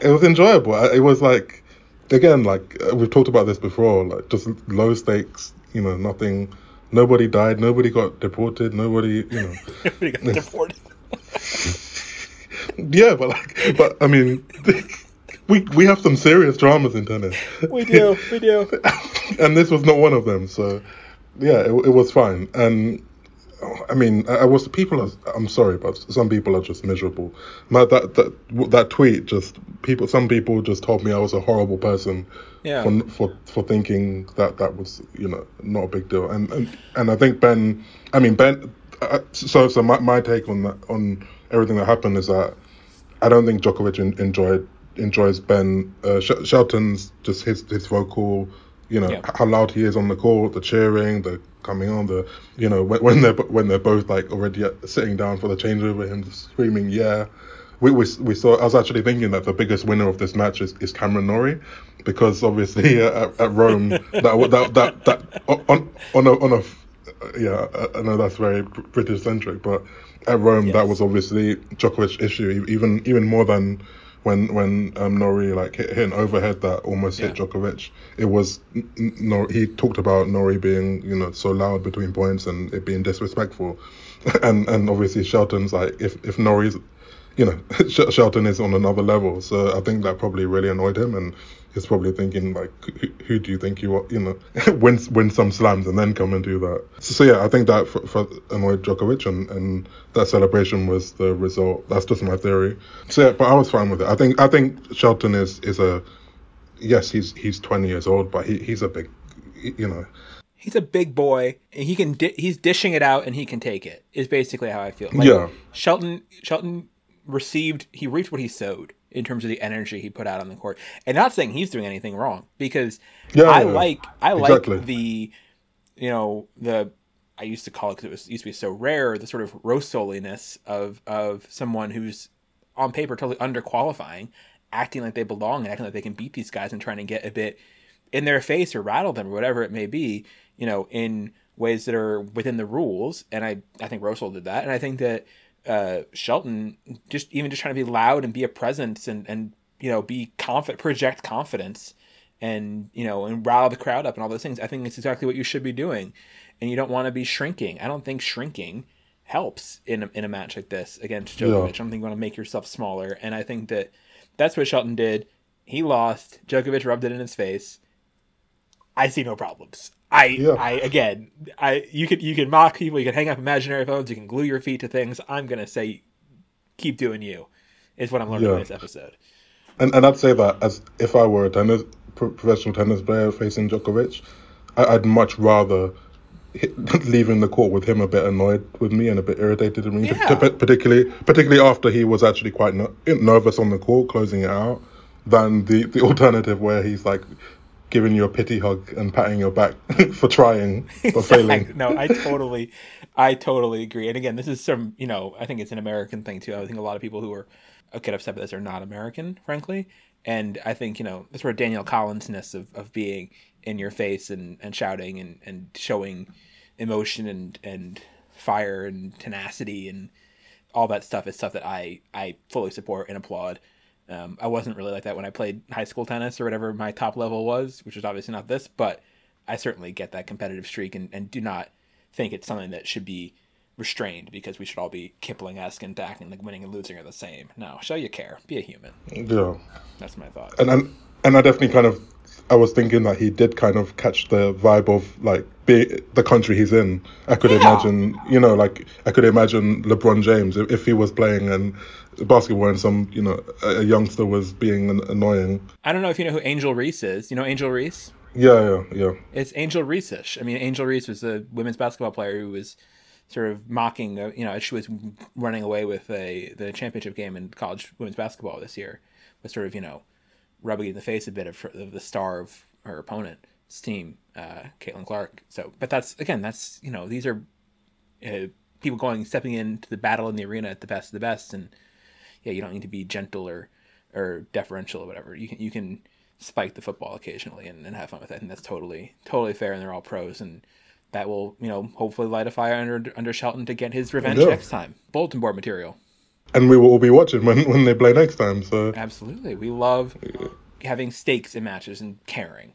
it was enjoyable. It was like, again, like uh, we've talked about this before, like just low stakes. You know, nothing. Nobody died. Nobody got deported. Nobody, you know. Everybody got deported. Yeah, but like, but I mean, we we have some serious dramas in tennis. We do, we do. and this was not one of them. So, yeah, it, it was fine. And I mean, I, I was people. Are, I'm sorry, but some people are just miserable. My, that that that tweet just people. Some people just told me I was a horrible person. Yeah. For, for for thinking that that was you know not a big deal. And and, and I think Ben. I mean Ben. Uh, so so my, my take on that on everything that happened is that I don't think Djokovic en- enjoyed enjoys Ben uh, Sh- Shelton's just his his vocal, you know Yeah. how loud he is on the court, the cheering, the coming on, the you know when, when they're when they're both like already uh, sitting down for the changeover, him screaming yeah. We, we, we saw. I was actually thinking that the biggest winner of this match is, is Cameron Norrie, because obviously uh, at, at Rome that that that, that on on a on a uh, yeah I- know that's very British centric, but at Rome that was obviously Djokovic's issue, even even more than when when um, Norrie like hit, hit an overhead that almost hit Yeah. Djokovic. It was n- n- Nor he talked about Norrie being you know so loud between points and it being disrespectful, and and obviously Shelton's like if if Norrie's you know Sh- Shelton is on another level, so I think that probably really annoyed him and. He's probably thinking like, who, who do you think you are? You know, win win some slams and then come and do that. So, so yeah, I think that for, for annoyed Djokovic and, and that celebration was the result. That's just my theory. So yeah, but I was fine with it. I think I think Shelton is is a yes, he's he's 20 years old, but he he's a big, you know, He's a big boy, and he can di- he's dishing it out, and he can take it. Is basically how I feel. Yeah. Shelton Shelton received he reaped what he sowed in terms of the energy he put out on the court, and not saying he's doing anything wrong because Yeah, I like I exactly. like the you know the I used to call it because it was used to be so rare the sort of rostoliness of of someone who's on paper totally underqualifying, acting like they belong and acting like they can beat these guys and trying to get a bit in their face or rattle them or whatever it may be, you know, in ways that are within the rules. And I, I think Rosol did that. And I think that uh, Shelton just even just trying to be loud and be a presence and, and you know, be confident, project confidence and, you know, and rile the crowd up and all those things. I think it's exactly what you should be doing. And you don't want to be shrinking. I don't think shrinking helps in a, in a match like this against Djokovic. Yeah. I don't think you want to make yourself smaller. And I think that that's what Shelton did. He lost. Djokovic rubbed it in his face. I see no problems. I, Yeah. I again, I you can you can mock people, you can hang up imaginary phones, you can glue your feet to things. I'm gonna say, keep doing you, is what I'm learning Yeah. in this episode. And and I'd say that as if I were a tennis professional tennis player facing Djokovic, I, I'd much rather leaving the court with him a bit annoyed with me and a bit irritated with me, Yeah. particularly particularly after he was actually quite ner- nervous on the court, closing it out, than the the alternative where he's like giving you a pity hug and patting your back for trying but failing. no, I totally, I totally agree. And again, this is some, you know, I think it's an American thing too. I think a lot of people who are uh, get upset by this are not American, frankly. And I think you know, this sort of Danielle Collinsness of, of being in your face and, and shouting and, and showing emotion and and fire and tenacity and all that stuff is stuff that I I fully support and applaud. Um, I wasn't really like that when I played high school tennis or whatever my top level was, which was obviously not this, but I certainly get that competitive streak and, and do not think it's something that should be restrained because we should all be Kipling esque and acting like winning and losing are the same. No, show you care. Be a human. Yeah. That's my thought. and and and I definitely kind of I was thinking that he did kind of catch the vibe of like be, the country he's in. I could Yeah. imagine, you know, like I could imagine LeBron James if, if he was playing and basketball and some, you know, a, a youngster was being an, annoying. I don't know if you know who Angel Reese is. You know Angel Reese? Yeah, yeah, yeah. It's Angel Reese-ish. I mean, Angel Reese was a women's basketball player who was sort of mocking, uh, you know, she was running away with a the championship game in college women's basketball this year, was sort of, you know, rubbing in the face a bit of, of the star of her opponent's team, uh, Caitlin Clark. So, but that's again, that's you know, these are uh, people going stepping into the battle in the arena at the best of the best, and yeah, you don't need to be gentle or or deferential or whatever. You can you can spike the football occasionally and, and have fun with it. And that's totally totally fair. And they're all pros, and that will you know hopefully light a fire under under Shelton to get his revenge next time. Bulletin board material. And we will all be watching when, when they play next time. So Absolutely, we love having stakes in matches and caring.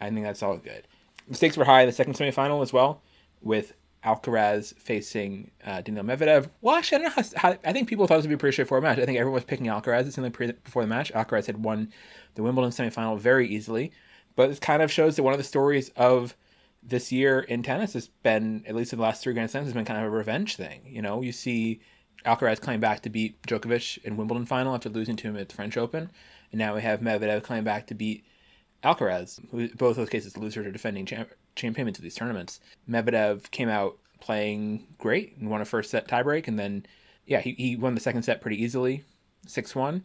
I think that's all good. The stakes were high in the second semifinal as well, with Alcaraz facing uh, Daniil Medvedev. Well, actually, I don't know how, how, I think people thought this would be a pretty straightforward match. I think everyone was picking Alcaraz. It's in pre- before the match. Alcaraz had won the Wimbledon semifinal very easily, but it kind of shows that one of the stories of this year in tennis has been, at least in the last three Grand Slams, has been kind of a revenge thing. You know, you see Alcaraz coming back to beat Djokovic in Wimbledon final after losing to him at the French Open, and now we have Medvedev coming back to beat Alcaraz. Both those cases, losers are defending champ- of these tournaments. Medvedev came out playing great and won a first set tiebreak, and then yeah, he, he won the second set pretty easily, six one,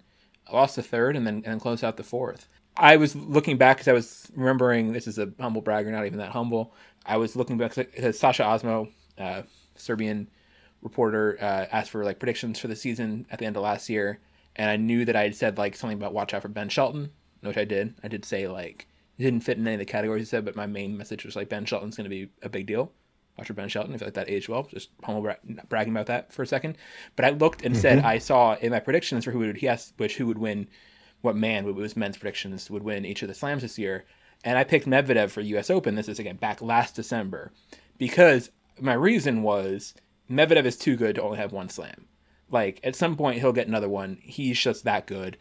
lost the third, and then and then closed out the fourth. I was looking back because I was remembering this is a humble bragger, not even that humble. I was looking back because Sasha Ozmo, uh, Serbian reporter, uh, asked for like predictions for the season at the end of last year, and I knew that I had said like something about watch out for Ben Shelton, which I did. I did say like it didn't fit in any of the categories he said, but my main message was like Ben Shelton's going to be a big deal. Watch for Ben Shelton. I feel like that aged well. Just humble bra- bragging about that for a second. But I looked and mm-hmm. said I saw in my predictions for who would he asked which who would win what man was men's predictions would win each of the slams this year. And I picked Medvedev for US Open. This is again back last December. Because my reason was Medvedev is too good to only have one slam. Like at some point he'll get another one. He's just that good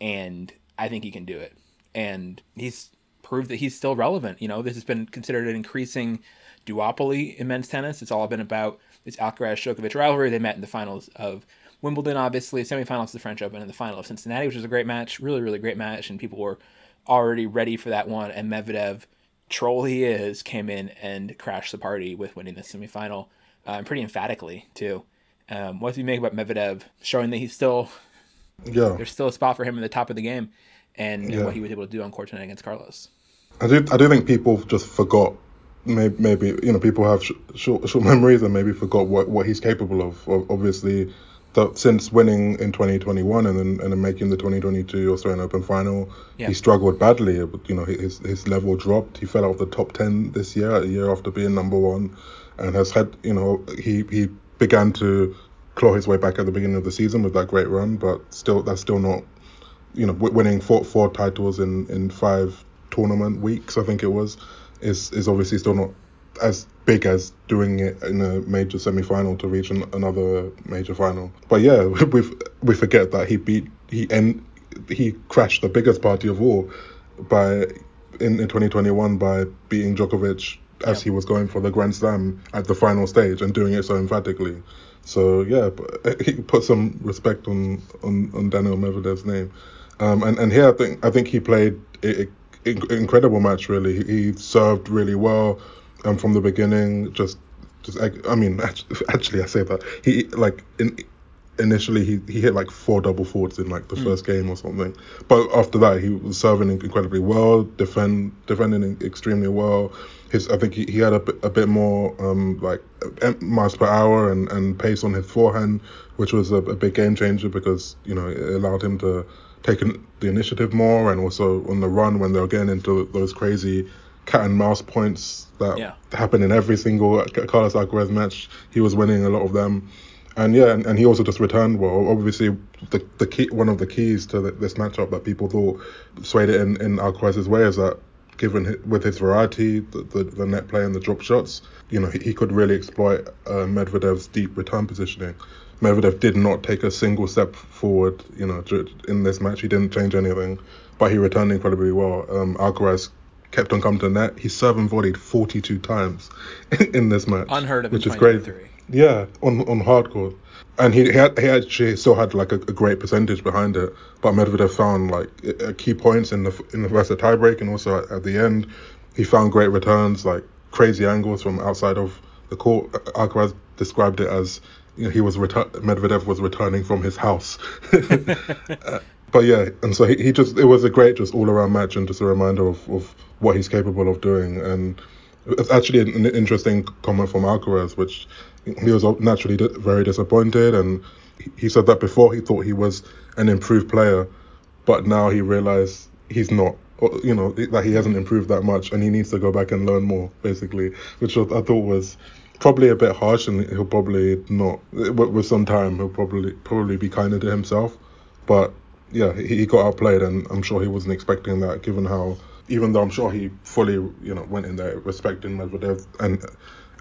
and I think he can do it. And he's proved that he's still relevant. You know, this has been considered an increasing duopoly in men's tennis. It's all been about this Alcaraz Djokovic rivalry. They met in the finals of Wimbledon, obviously, semifinals of the French Open, and the final of Cincinnati, which was a great match, really, really great match, and people were already ready for that one. And Medvedev, troll he is, came in and crashed the party with winning the semifinal, um, pretty emphatically too. Um, what do you make about Medvedev showing that he's still, yeah, there's still a spot for him in the top of the game, and, yeah. and what he was able to do on court tonight against Carlos. I do, I do think people just forgot maybe, maybe you know people have sh- short, short memories and maybe forgot what, what he's capable of. Obviously, the, since winning in 2021 and then and then making the 2022 Australian Open final, yeah. he struggled badly. You know, his his level dropped. He fell out of the top 10 this year, a year after being number one, and has had you know he he began to claw his way back at the beginning of the season with that great run, but still that's still not you know winning four four titles in in five tournament weeks. I think it was is is obviously still not as big as doing it in a major semi-final to reach an, another major final. But yeah, we we forget that he beat he and he crashed the biggest party of all by in, in 2021 by beating Djokovic as yeah. he was going for the Grand Slam at the final stage and doing it so emphatically. So yeah, he put some respect on on, on Daniil Medvedev's name. Um, and and here I think I think he played it, incredible match. Really, he served really well um, from the beginning. Just, just I mean, actually, I say that he like in, initially he, he hit like four double faults in like the mm. first game or something, but after that he was serving incredibly well, defend defending extremely well. His I think he, he had a, a bit more um, like miles per hour and, and pace on his forehand, which was a, a big game changer because you know it allowed him to taking the initiative more and also on the run when they're getting into those crazy cat and mouse points that yeah. happen in every single Carlos Alcaraz match. He was winning a lot of them. And yeah, and, and he also just returned well. Obviously, the the key one of the keys to the, this matchup that people thought swayed it in, in Alcaraz's way is that given his, with his variety, the, the, the, net play and the drop shots, you know, he, he could really exploit uh, Medvedev's deep return positioning. Medvedev did not take a single step forward, you know, in this match. He didn't change anything, but he returned incredibly well. Um, Alcaraz kept on coming to net. He served and volleyed 42 times in this match. Unheard of which is great. Yeah, on on hard court. And he, he, had, he actually still had like a, a, great percentage behind it, but Medvedev found like key points in the in the first tiebreak and also at, at the end, he found great returns, like crazy angles from outside of the court. Alcaraz described it as you know, he was retur- Medvedev was returning from his house. uh, but yeah, and so he, he just it was a great just all around match and just a reminder of, of what he's capable of doing. And it's actually an, interesting comment from Alcaraz, which he was naturally very disappointed, and he said that before he thought he was an improved player, but now he realized he's not. You know that he hasn't improved that much, and he needs to go back and learn more, basically. Which I thought was probably a bit harsh, and he'll probably not. With some time, he'll probably probably be kinder to himself. But yeah, he, got outplayed, and I'm sure he wasn't expecting that, given how. Even though I'm sure he fully, you know, went in there respecting Medvedev and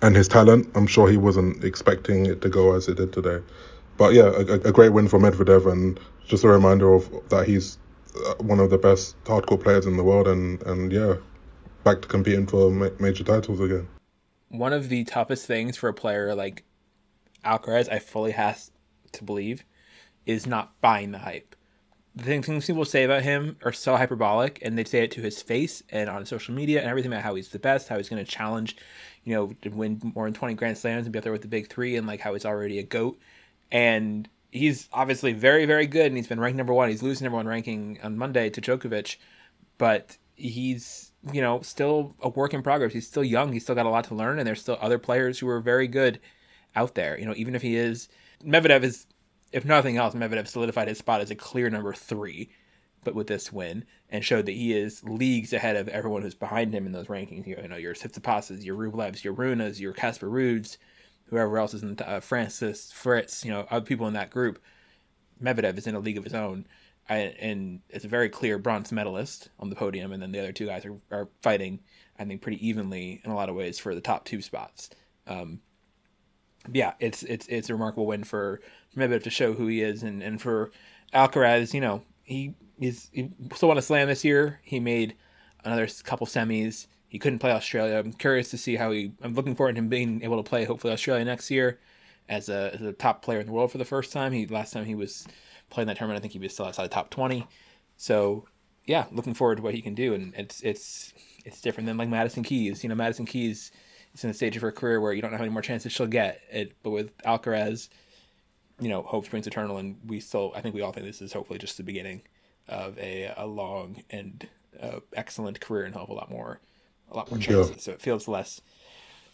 and his talent. I'm sure he wasn't expecting it to go as it did today. But yeah, a, a great win for Medvedev, and just a reminder of that he's uh, one of the best hard court players in the world, and and yeah, back to competing for ma- major titles again. One of the toughest things for a player like Alcaraz, I fully has to believe, is not buying the hype. The things people say about him are so hyperbolic, and they say it to his face and on social media and everything about how he's the best, how he's going to challenge, you know, win more than 20 Grand Slams and be up there with the big three, and like how he's already a GOAT. And he's obviously very, very good, and he's been ranked number one. He's losing number one ranking on Monday to Djokovic, but he's, you know, still a work in progress. He's still young, he's still got a lot to learn, and there's still other players who are very good out there. You know, even if he is, Medvedev is if nothing else, Medvedev solidified his spot as a clear number three, but with this win, and showed that he is leagues ahead of everyone who's behind him in those rankings. You know, your Tsitsipas's, your Rublevs, your Runas, your Casper Ruuds, whoever else is in the, uh, Francis Fritz, you know, other people in that group. Medvedev is in a league of his own, and, and it's a very clear bronze medalist on the podium, and then the other two guys are, are fighting, I think, pretty evenly in a lot of ways for the top two spots. Um, yeah, it's it's it's a remarkable win for Medvedev to show who he is, and, and for Alcaraz, you know, he is he still won a slam this year. He made another couple semis. He couldn't play Australia. I'm curious to see how he. I'm looking forward to him being able to play hopefully Australia next year as a as a top player in the world for the first time. He last time he was playing that tournament, I think he was still outside the top 20. So yeah, looking forward to what he can do, and it's it's it's different than like Madison Keys. You know, Madison Keys is in the stage of her career where you don't know how many more chances she'll get. It, but with Alcaraz, you know, hope springs eternal, and we still, I think we all think this is hopefully just the beginning of a a long and uh, excellent career and have a lot more, a lot more chances. Yeah. So it feels less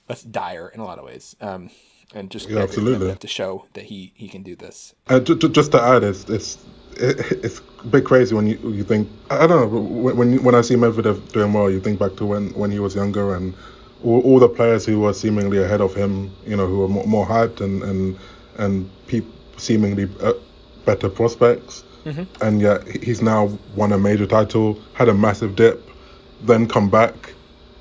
less dire in a lot of ways. Um, and just yeah, absolutely to show that he he can do this. Uh, just to add, it's it's it's a bit crazy when you you think I don't know when when I see Medvedev doing well, you think back to when when he was younger and all, all the players who were seemingly ahead of him, you know, who were more, more hyped and and and pe- seemingly uh, better prospects, mm-hmm. and yet he's now won a major title, had a massive dip, then come back,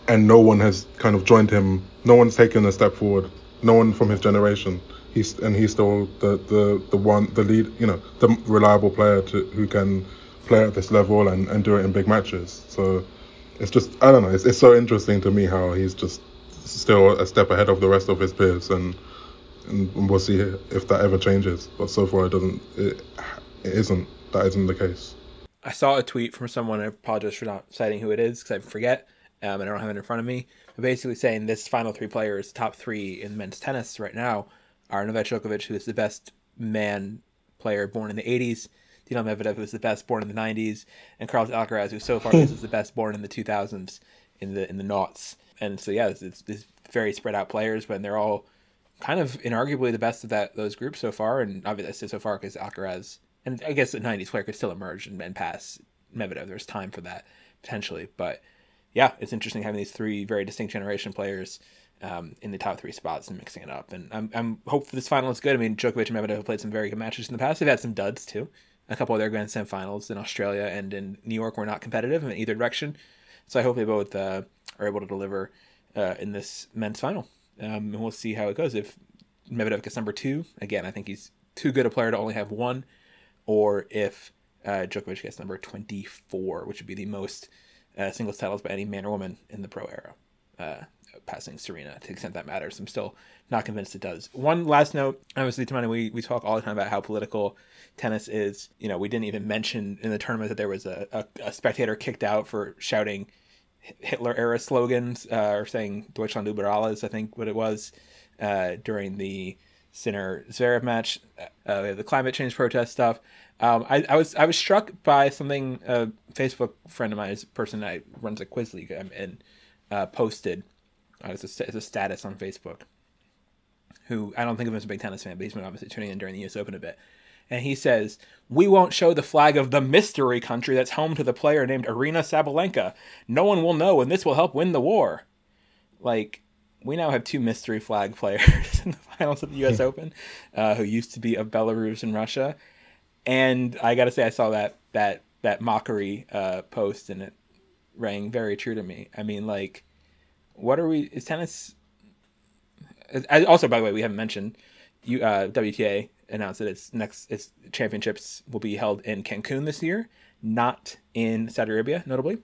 and no one has kind of joined him. No one's taken a step forward. No one from his generation. He's and he's still the the the one the lead, you know, the reliable player to, who can play at this level and, and do it in big matches. So it's just I don't know. It's, it's so interesting to me how he's just still a step ahead of the rest of his peers, and and we'll see if that ever changes. But so far, it doesn't. It, it isn't. That isn't the case. I saw a tweet from someone. I apologize for not citing who it is because I forget, um, and I don't have it in front of me. But basically, saying this final three players, top three in men's tennis right now, are Novak Djokovic, who is the best man player born in the '80s. Dino Medvedev, who is the best born in the '90s, and Carlos Alcaraz, who so far is the best born in the 2000s, in the in the noughts. And so yeah, it's, it's, it's very spread out players, but they're all kind of inarguably the best of that those groups so far. And obviously so far because Alcaraz, and I guess the '90s player could still emerge and, and pass Medvedev. There's time for that potentially, but yeah, it's interesting having these three very distinct generation players um, in the top three spots and mixing it up. And I'm, I'm hopeful this final is good. I mean, Djokovic and Medvedev have played some very good matches in the past. They've had some duds too a couple of their Grand Slam finals in Australia and in New York were not competitive in either direction. So I hope they both uh, are able to deliver uh, in this men's final. Um, and we'll see how it goes. If Medvedev gets number two, again, I think he's too good a player to only have one, or if uh, Djokovic gets number 24, which would be the most uh, singles titles by any man or woman in the pro era, uh, passing Serena to the extent that matters. I'm still not convinced it does. One last note, obviously, Tumaini, we, we talk all the time about how political tennis is. You know, we didn't even mention in the tournament that there was a, a, a spectator kicked out for shouting Hitler era slogans uh, or saying Deutschland über alles, I think what it was, uh, during the Sinner Zverev match, uh, the climate change protest stuff. Um, I, I, was I was struck by something a Facebook friend of mine, a person that runs a quiz league, um, and uh, posted uh, as, a, as a status on Facebook. Who I don't think of him as a big tennis fan, but he's been obviously tuning in during the U.S. Open a bit and he says, We won't show the flag of the mystery country that's home to the player named Aryna Sabalenka. No one will know, and this will help win the war. Like, we now have two mystery flag players in the finals of the US Open uh, who used to be of Belarus and Russia. And I got to say, I saw that, that, that mockery uh, post, and it rang very true to me. I mean, like, what are we, is tennis as- also, by the way, we haven't mentioned you uh, WTA announced that its next its championships will be held in Cancun this year, not in Saudi Arabia, notably.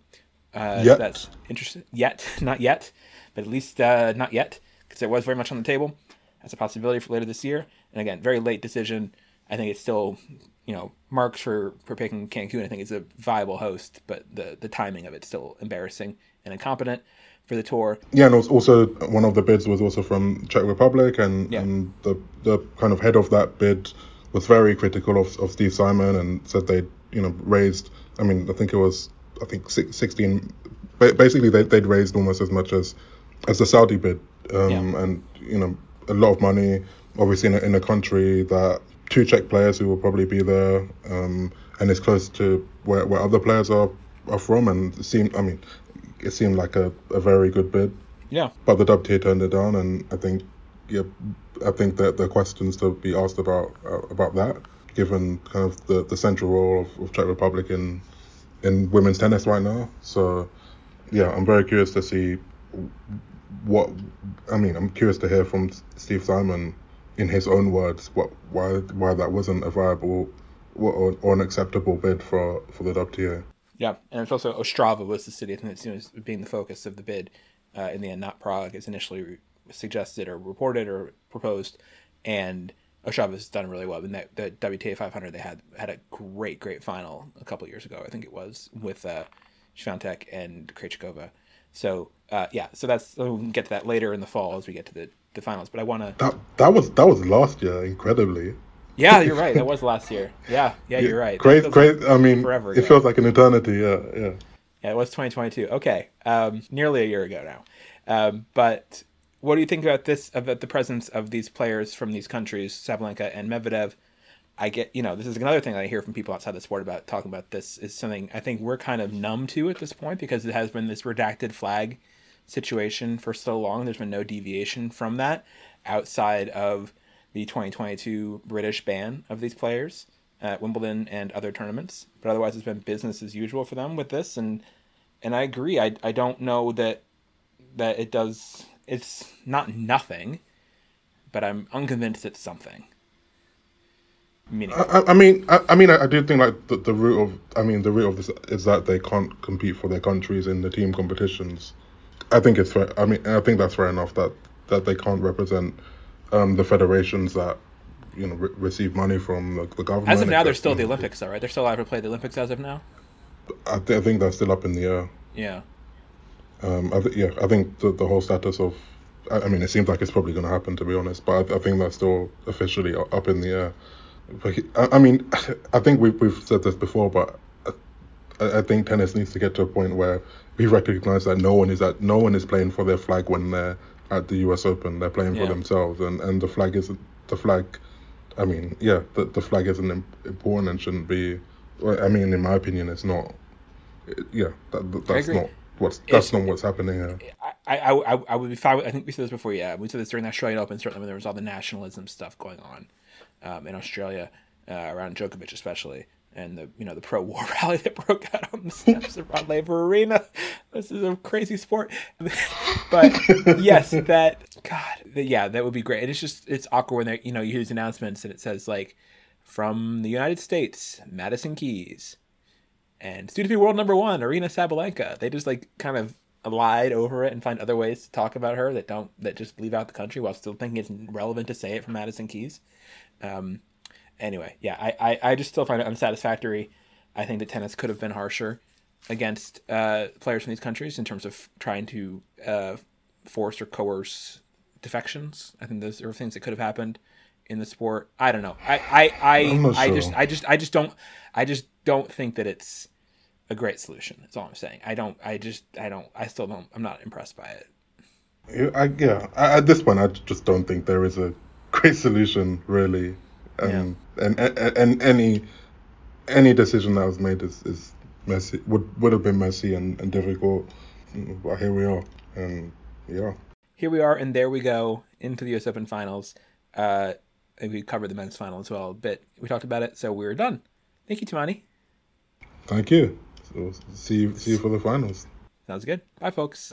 Uh, so that's interesting. Yet, not yet, but at least uh, not yet, because it was very much on the table. That's a possibility for later this year. And again, very late decision. I think it's still, you know, marks for for picking Cancun. I think it's a viable host, but the the timing of it's still embarrassing and incompetent for the tour. Yeah, and also- also one of the bids was also from Czech Republic, and, Yeah. and the the kind of head of that bid was very critical of, of Steve Simon and said they you know raised. I mean, I think it was I think sixteen. Basically, they, they'd raised almost as much as as the Saudi bid, um, Yeah. and you know a lot of money. Obviously, in a, in a country that two Czech players who will probably be there, um, and is close to where, where other players are are from, and it seemed. I mean, it seemed like a, a very good bid Yeah, but the WTA turned it down, and I think, yeah, I think that the questions to be asked about uh, about that, given kind of the, the central role of, of Czech Republic in in women's tennis right now. So, yeah, I'm very curious to see what. I mean, I'm curious to hear from Steve Simon, in his own words, what why why that wasn't a viable or, or an acceptable bid for for the WTA. yeah, and it's also Ostrava was the city that's you being the focus of the bid uh, in the end, not Prague as initially suggested or reported or proposed, and Ostrava has done really well. In that the WTA 500, they had had a great great final a couple years ago. I think it was with uh, and Krejcikova. So uh, yeah, so that's we can get to that later in the fall as we get to the, the finals. But I want to That that was that was last year, incredibly. Yeah, you're right. That was last year. Yeah, yeah, you're right. Great, great. like I mean, forever it feels like an eternity. Yeah, yeah. Yeah, it was 2022. Okay, um, nearly a year ago now. Um, but what do you think about this? About the presence of these players from these countries, Sabalenka and Medvedev? I get, you know, this is another thing I hear from people outside the sport about talking about this is something I think we're kind of numb to at this point because it has been this redacted flag situation for so long. There's been no deviation from that outside of the 2022 British ban of these players at Wimbledon and other tournaments. But otherwise, it's been business as usual for them with this. And and I agree. I I don't know that that it does. It's not nothing, but I'm unconvinced it's something. I, I mean, I, I mean, I, I do think like the, the root of, I mean, the root of this is that they can't compete for their countries in the team competitions. I think it's fair. I mean, I think that's fair enough that that they can't represent um, the federations that you know re- receive money from the, the government. as of now, they're still the Olympics, though, right? They're still allowed to play the Olympics as of now. I, th- I think that's still up in the air. Yeah. Um, I th- yeah, I think the, the whole status of, I, I mean, it seems like it's probably going to happen to be honest, but I, I think that's still officially up in the air. But he- I, I mean, I think we've we've said this before, but I, I think tennis needs to get to a point where we recognize that no one is at no one is playing for their flag when they're at the U.S. Open. They're playing Yeah. for themselves, and, and the flag isn't the flag. I mean, yeah, the the flag isn't important and shouldn't be. I mean, in my opinion, it's not. yeah, that, that- that's not what's that's It's- not what's happening here. I, I, I, I would be fine. With, I think we said this before. Yeah, we said this during the Australian Open. Certainly, when there was all the nationalism stuff going on um, in Australia uh, around Djokovic, especially, and the you know the pro-war rally that broke out on the steps of Rod Laver Arena. This is a crazy sport, but yes, that God, the, yeah, that would be great. And it's just it's awkward when they you know you hear these announcements and it says like from the United States, Madison Keys and soon to be world number one, Aryna Sabalenka. They just like kind of lied over it and find other ways to talk about her that don't that just leave out the country while still thinking it's relevant to say it from Madison Keys. Um, anyway, yeah, I, I, I just still find it unsatisfactory. I think that tennis could have been harsher against uh, players from these countries in terms of trying to uh, force or coerce defections. I think those are things that could have happened in the sport. I don't know. I I I, I'm sure. just I just I just don't I just don't think that it's a great solution. That's all I'm saying. I don't. I just. I don't. I still don't. I'm not impressed by it. I, yeah. I, at this point, I just don't think there is a great solution, really. Um, and, and and any any decision that was made is, is messy. Would would have been messy and, and difficult. But here we are, and yeah. Here we are, and there we go into the U.S. Open Finals. Uh, and we covered the men's final as well a bit. We talked about it, so we're done. Thank you, Tumaini. Thank you. So see you, see you for the finals. Sounds good. Bye, folks.